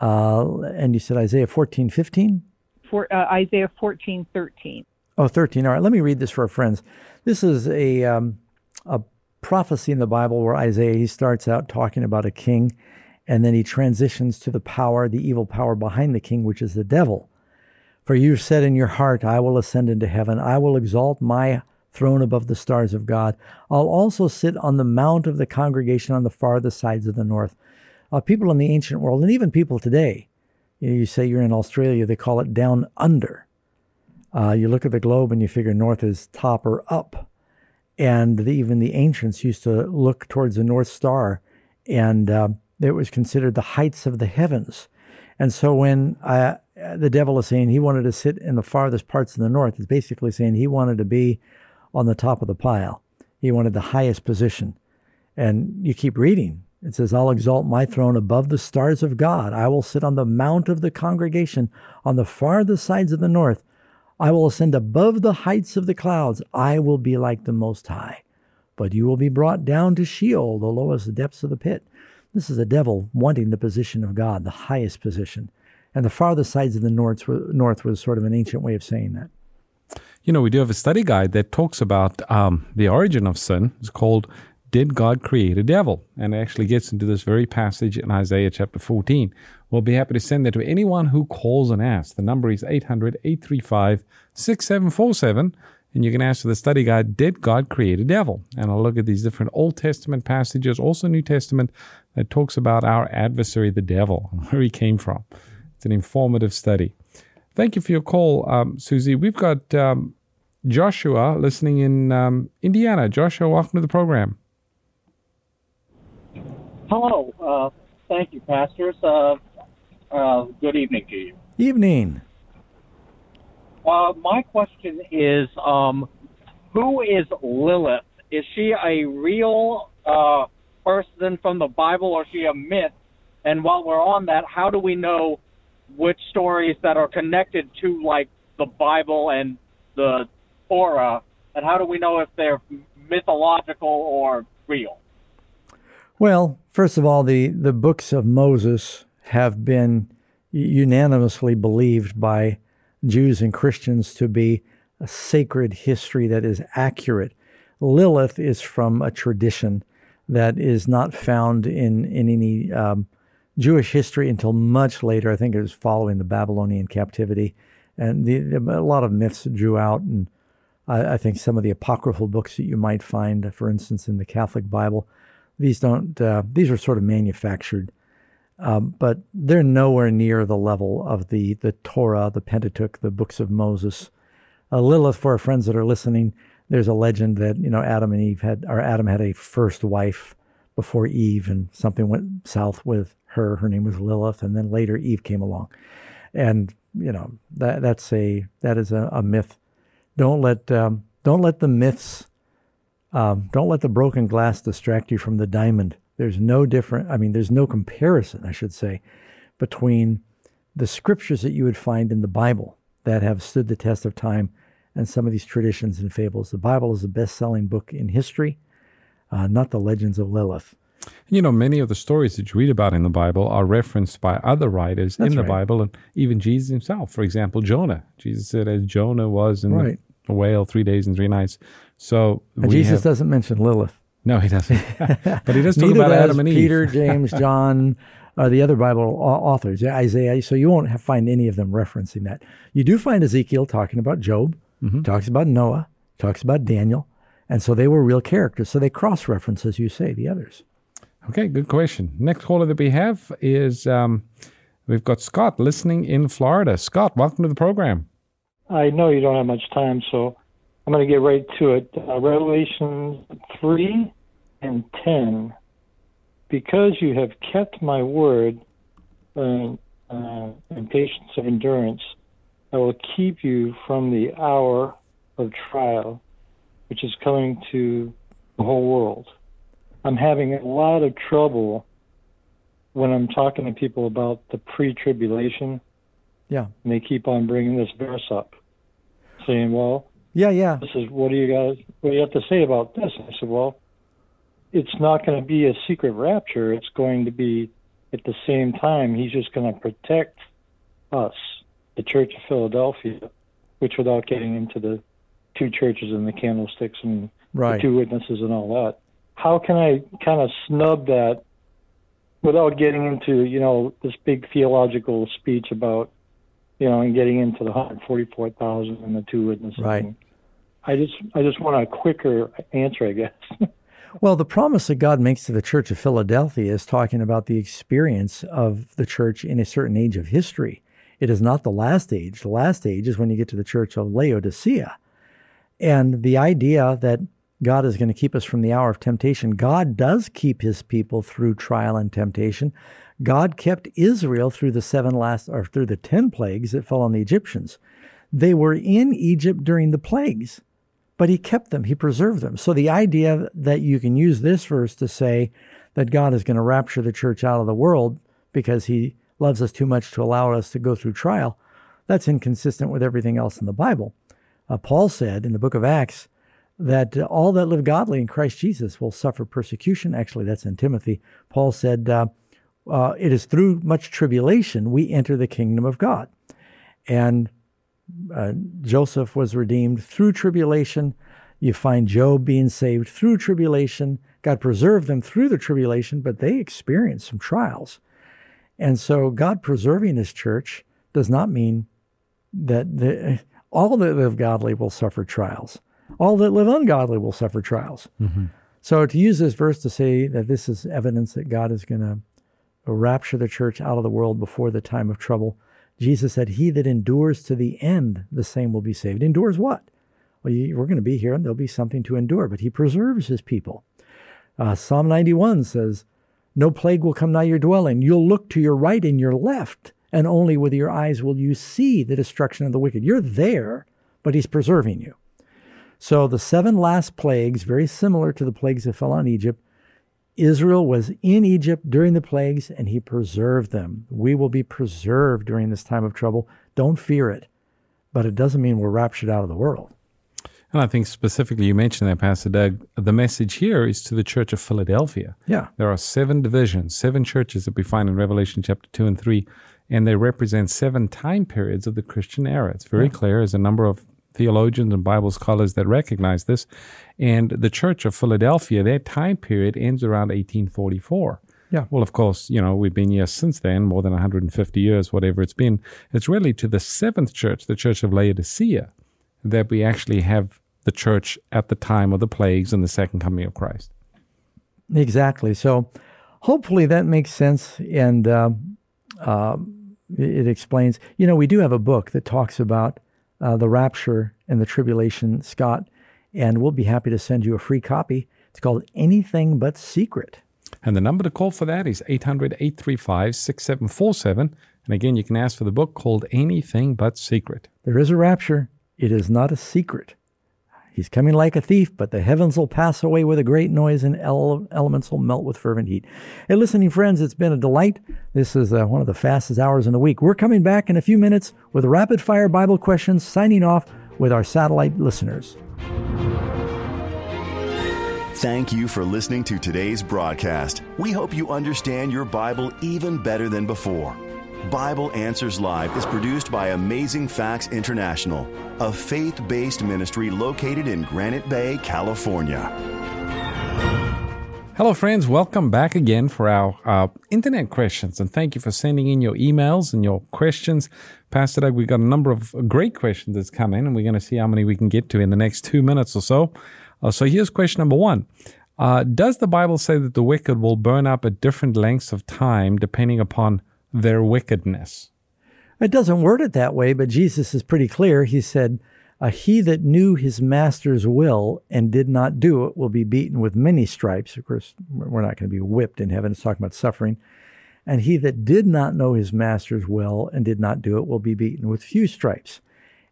uh, and you said Isaiah fourteen fifteen. For uh, Isaiah fourteen thirteen. Oh, 13. All right, let me read this for our friends. This is a, um, a prophecy in the Bible where Isaiah, he starts out talking about a king, and then he transitions to the power, the evil power behind the king, which is the devil. For you've said in your heart, I will ascend into heaven. I will exalt my throne above the stars of God. I'll also sit on the mount of the congregation on the farthest sides of the north. Uh, people in the ancient world, and even people today, you, know, you say you're in Australia, they call it down under. Uh, you look at the globe and you figure north is top or up. And the, even the ancients used to look towards the North Star, and uh, it was considered the heights of the heavens. And so when uh, the devil is saying he wanted to sit in the farthest parts of the north, it's basically saying he wanted to be on the top of the pile. He wanted the highest position. And you keep reading. It says, I'll exalt my throne above the stars of God. I will sit on the mount of the congregation on the farthest sides of the north. I will ascend above the heights of the clouds. I will be like the Most High. But you will be brought down to Sheol, the lowest depths of the pit. This is the devil wanting the position of God, the highest position. And the farthest sides of the north, north was sort of an ancient way of saying that. You know, we do have a study guide that talks about um, the origin of sin. It's called Did God Create a Devil? And it actually gets into this very passage in Isaiah chapter 14. We'll be happy to send that to anyone who calls and asks. The number is 800 835 6747. And you can ask for the study guide, Did God Create a Devil? And I'll look at these different Old Testament passages, also New Testament, that talks about our adversary, the devil, and [LAUGHS] where he came from. It's an informative study. Thank you for your call, um, Susie. We've got um, Joshua listening in um, Indiana. Joshua, welcome to the program. Hello. Uh, thank you, pastors. Uh, uh, good evening to you. Evening. Uh, my question is, um, who is Lilith? Is she a real uh, person from the Bible, or is she a myth? And while we're on that, how do we know which stories that are connected to like the Bible and the Torah, and how do we know if they're mythological or real? Well, first of all, the, the books of Moses have been unanimously believed by Jews and Christians to be a sacred history that is accurate. Lilith is from a tradition that is not found in, in any um, Jewish history until much later. I think it was following the Babylonian captivity. And the, a lot of myths drew out. And I, I think some of the apocryphal books that you might find, for instance, in the Catholic Bible, these don't, uh, these are sort of manufactured. Um, but they're nowhere near the level of the, the Torah, the Pentateuch, the books of Moses. Uh, Lilith, for our friends that are listening, there's a legend that you know Adam and Eve had, or Adam had a first wife before Eve, and something went south with her. Her name was Lilith, and then later Eve came along, and you know that that's a that is a, a myth. Don't let um, don't let the myths, um, don't let the broken glass distract you from the diamond. There's no different. I mean, there's no comparison, I should say, between the scriptures that you would find in the Bible that have stood the test of time and some of these traditions and fables. The Bible is the best selling book in history, uh, not the legends of Lilith. You know, many of the stories that you read about in the Bible are referenced by other writers That's in the right. Bible, and even Jesus himself. For example, Jonah. Jesus said, "As Jonah was in Right. the whale three days and three nights." So Jesus have- doesn't mention Lilith. No, he doesn't. [LAUGHS] but he does talk about Adam and Eve. Peter, [LAUGHS] James, John, uh, the other Bible authors, yeah, Isaiah. So you won't have, find any of them referencing that. You do find Ezekiel talking about Job, Mm-hmm. talks about Noah, talks about Daniel, and so they were real characters. So they cross reference, as you say, the others. Okay, good question. Next caller that we have is um, we've got Scott listening in Florida. Scott, welcome to the program. I know you don't have much time, so I'm going to get right to it. Uh, Revelation 3 and 10. Because you have kept my word uh, uh, and patience of endurance, I will keep you from the hour of trial, which is coming to the whole world. I'm having a lot of trouble when I'm talking to people about the pre tribulation Yeah. and they keep on bringing this verse up, saying, "Well, Yeah, yeah. this is what do you guys what do you have to say about this?" I said, "Well, it's not going to be a secret rapture. It's going to be at the same time. He's just going to protect us, the Church of Philadelphia, which without getting into the two churches and the candlesticks and Right. the two witnesses and all that. How can I kind of snub that without getting into you know this big theological speech about you know and getting into the 144,000 and the two witnesses? Right. I just I just want a quicker answer, I guess. [LAUGHS] Well, the promise that God makes to the church of Philadelphia is talking about the experience of the church in a certain age of history. It is not the last age. The last age is when you get to the church of Laodicea. And the idea that God is going to keep us from the hour of temptation, God does keep his people through trial and temptation. God kept Israel through the seven last, or through the ten plagues that fell on the Egyptians. They were in Egypt during the plagues but he kept them, he preserved them. So the idea that you can use this verse to say that God is going to rapture the church out of the world because he loves us too much to allow us to go through trial, that's inconsistent with everything else in the Bible. Uh, Paul said in the book of Acts that uh, all that live godly in Christ Jesus will suffer persecution. Actually, that's in Timothy. Paul said, uh, uh, It is through much tribulation we enter the kingdom of God. And uh, Joseph was redeemed through tribulation. You find Job being saved through tribulation. God preserved them through the tribulation, but they experienced some trials. And so, God preserving His church does not mean that the, all that live godly will suffer trials. All that live ungodly will suffer trials. So, to use this verse to say that this is evidence that God is going to rapture the church out of the world before the time of trouble, Jesus said, He that endures to the end, the same will be saved. Endures what? Well, you, we're going to be here and there'll be something to endure, but He preserves His people. Uh, Psalm 91 says, No plague will come nigh your dwelling. You'll look to your right and your left, and only with your eyes will you see the destruction of the wicked. You're there, but He's preserving you. So the seven last plagues, very similar to the plagues that fell on Egypt, Israel was in Egypt during the plagues and he preserved them. We will be preserved during this time of trouble. Don't fear it. But it doesn't mean we're raptured out of the world. And I think specifically you mentioned that, Pastor Doug. The message here is to the church of Philadelphia. Yeah. There are seven divisions, seven churches that we find in Revelation chapter 2 and 3, and they represent seven time periods of the Christian era. It's very Yeah. clear. There's a number of theologians and Bible scholars that recognize this. And the church of Philadelphia, their time period ends around 1844. Yeah. Well, of course, you know, we've been here since then, more than 150 years, whatever it's been. It's really to the seventh church, the church of Laodicea, that we actually have the church at the time of the plagues and the second coming of Christ. Exactly. So hopefully that makes sense and uh, uh, it explains. You know, we do have a book that talks about uh, the rapture and the tribulation, Scott, and we'll be happy to send you a free copy. It's called Anything But Secret. And the number to call for that is 800 835 6747. And again, you can ask for the book called Anything But Secret. There is a rapture. It is not a secret. He's coming like a thief, but the heavens will pass away with a great noise and ele- elements will melt with fervent heat. Hey, listening friends, it's been a delight. This is uh, one of the fastest hours in the week. We're coming back in a few minutes with rapid fire Bible questions. Signing off with our satellite listeners. Thank you for listening to today's broadcast. We hope you understand your Bible even better than before. Bible Answers Live is produced by Amazing Facts International, a faith based ministry located in Granite Bay, California. Hello, friends. Welcome back again for our uh, internet questions. And thank you for sending in your emails and your questions. Pastor Doug, we've got a number of great questions that's come in, and we're going to see how many we can get to in the next two minutes or so. Uh, so here's question number one uh, Does the Bible say that the wicked will burn up at different lengths of time depending upon their wickedness? It doesn't word it that way, but Jesus is pretty clear. He said, uh, He that knew his master's will and did not do it will be beaten with many stripes. Of course, we're not going to be whipped in heaven. It's talking about suffering. And he that did not know his master's will and did not do it will be beaten with few stripes.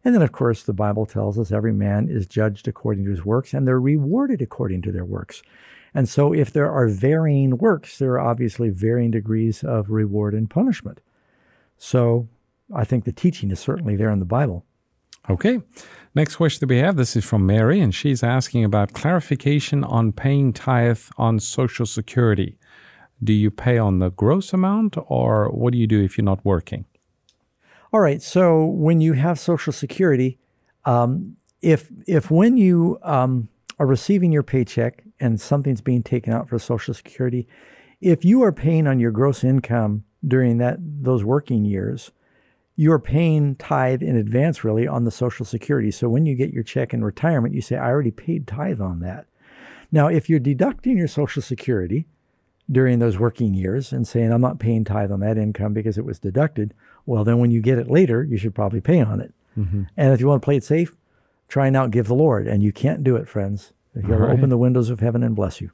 And then, of course, the Bible tells us every man is judged according to his works and they're rewarded according to their works. And so, if there are varying works, there are obviously varying degrees of reward and punishment. So, I think the teaching is certainly there in the Bible. Okay. Next question that we have this is from Mary, and she's asking about clarification on paying tithe on Social Security. Do you pay on the gross amount, or what do you do if you're not working? All right. So when you have Social Security, um, if if when you um, are receiving your paycheck and something's being taken out for Social Security, if you are paying on your gross income during that those working years, you are paying tithe in advance really on the Social Security. So when you get your check in retirement, you say, "I already paid tithe on that." Now, if you're deducting your Social Security during those working years and saying, I'm not paying tithe on that income because it was deducted, well, then when you get it later, you should probably pay on it. Mm-hmm. And if you want to play it safe, try and outgive the Lord. And you can't do it, friends. You got to All right. open the windows of heaven and bless you.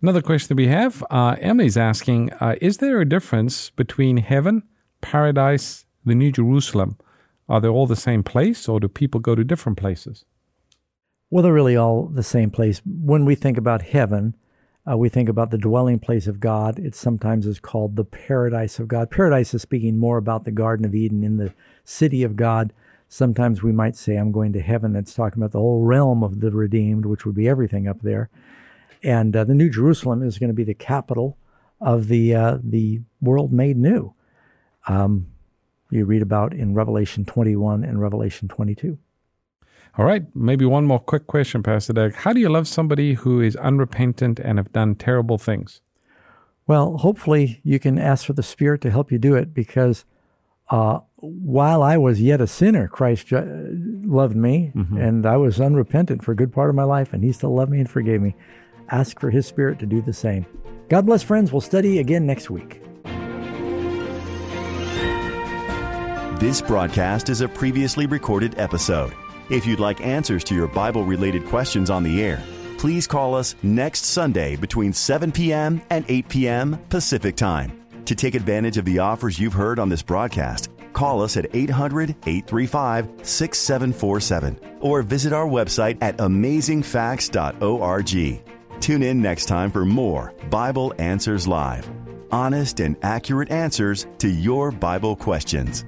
Another question that we have uh, Emily's asking uh, Is there a difference between heaven, paradise, the New Jerusalem? Are they all the same place, or do people go to different places? Well, they're really all the same place. When we think about heaven, uh, we think about the dwelling place of God. It sometimes is called the paradise of God. Paradise is speaking more about the Garden of Eden in the city of God. Sometimes we might say, I'm going to heaven. It's talking about the whole realm of the redeemed, which would be everything up there. And uh, the New Jerusalem is going to be the capital of the uh, the world made new. Um, you read about in Revelation 21 and Revelation 22. All right, maybe one more quick question, Pastor Doug. How do you love somebody who is unrepentant and have done terrible things? Well, hopefully you can ask for the Spirit to help you do it because uh, while I was yet a sinner, Christ ju- loved me Mhm. and I was unrepentant for a good part of my life, and He still loved me and forgave me. Ask for His Spirit to do the same. God bless, friends. We'll study again next week. This broadcast is a previously recorded episode. If you'd like answers to your Bible related questions on the air, please call us next Sunday between 7 p.m. and 8 p.m. Pacific Time. To take advantage of the offers you've heard on this broadcast, call us at 800 835 6747 or visit our website at amazingfacts.org. Tune in next time for more Bible Answers Live honest and accurate answers to your Bible questions.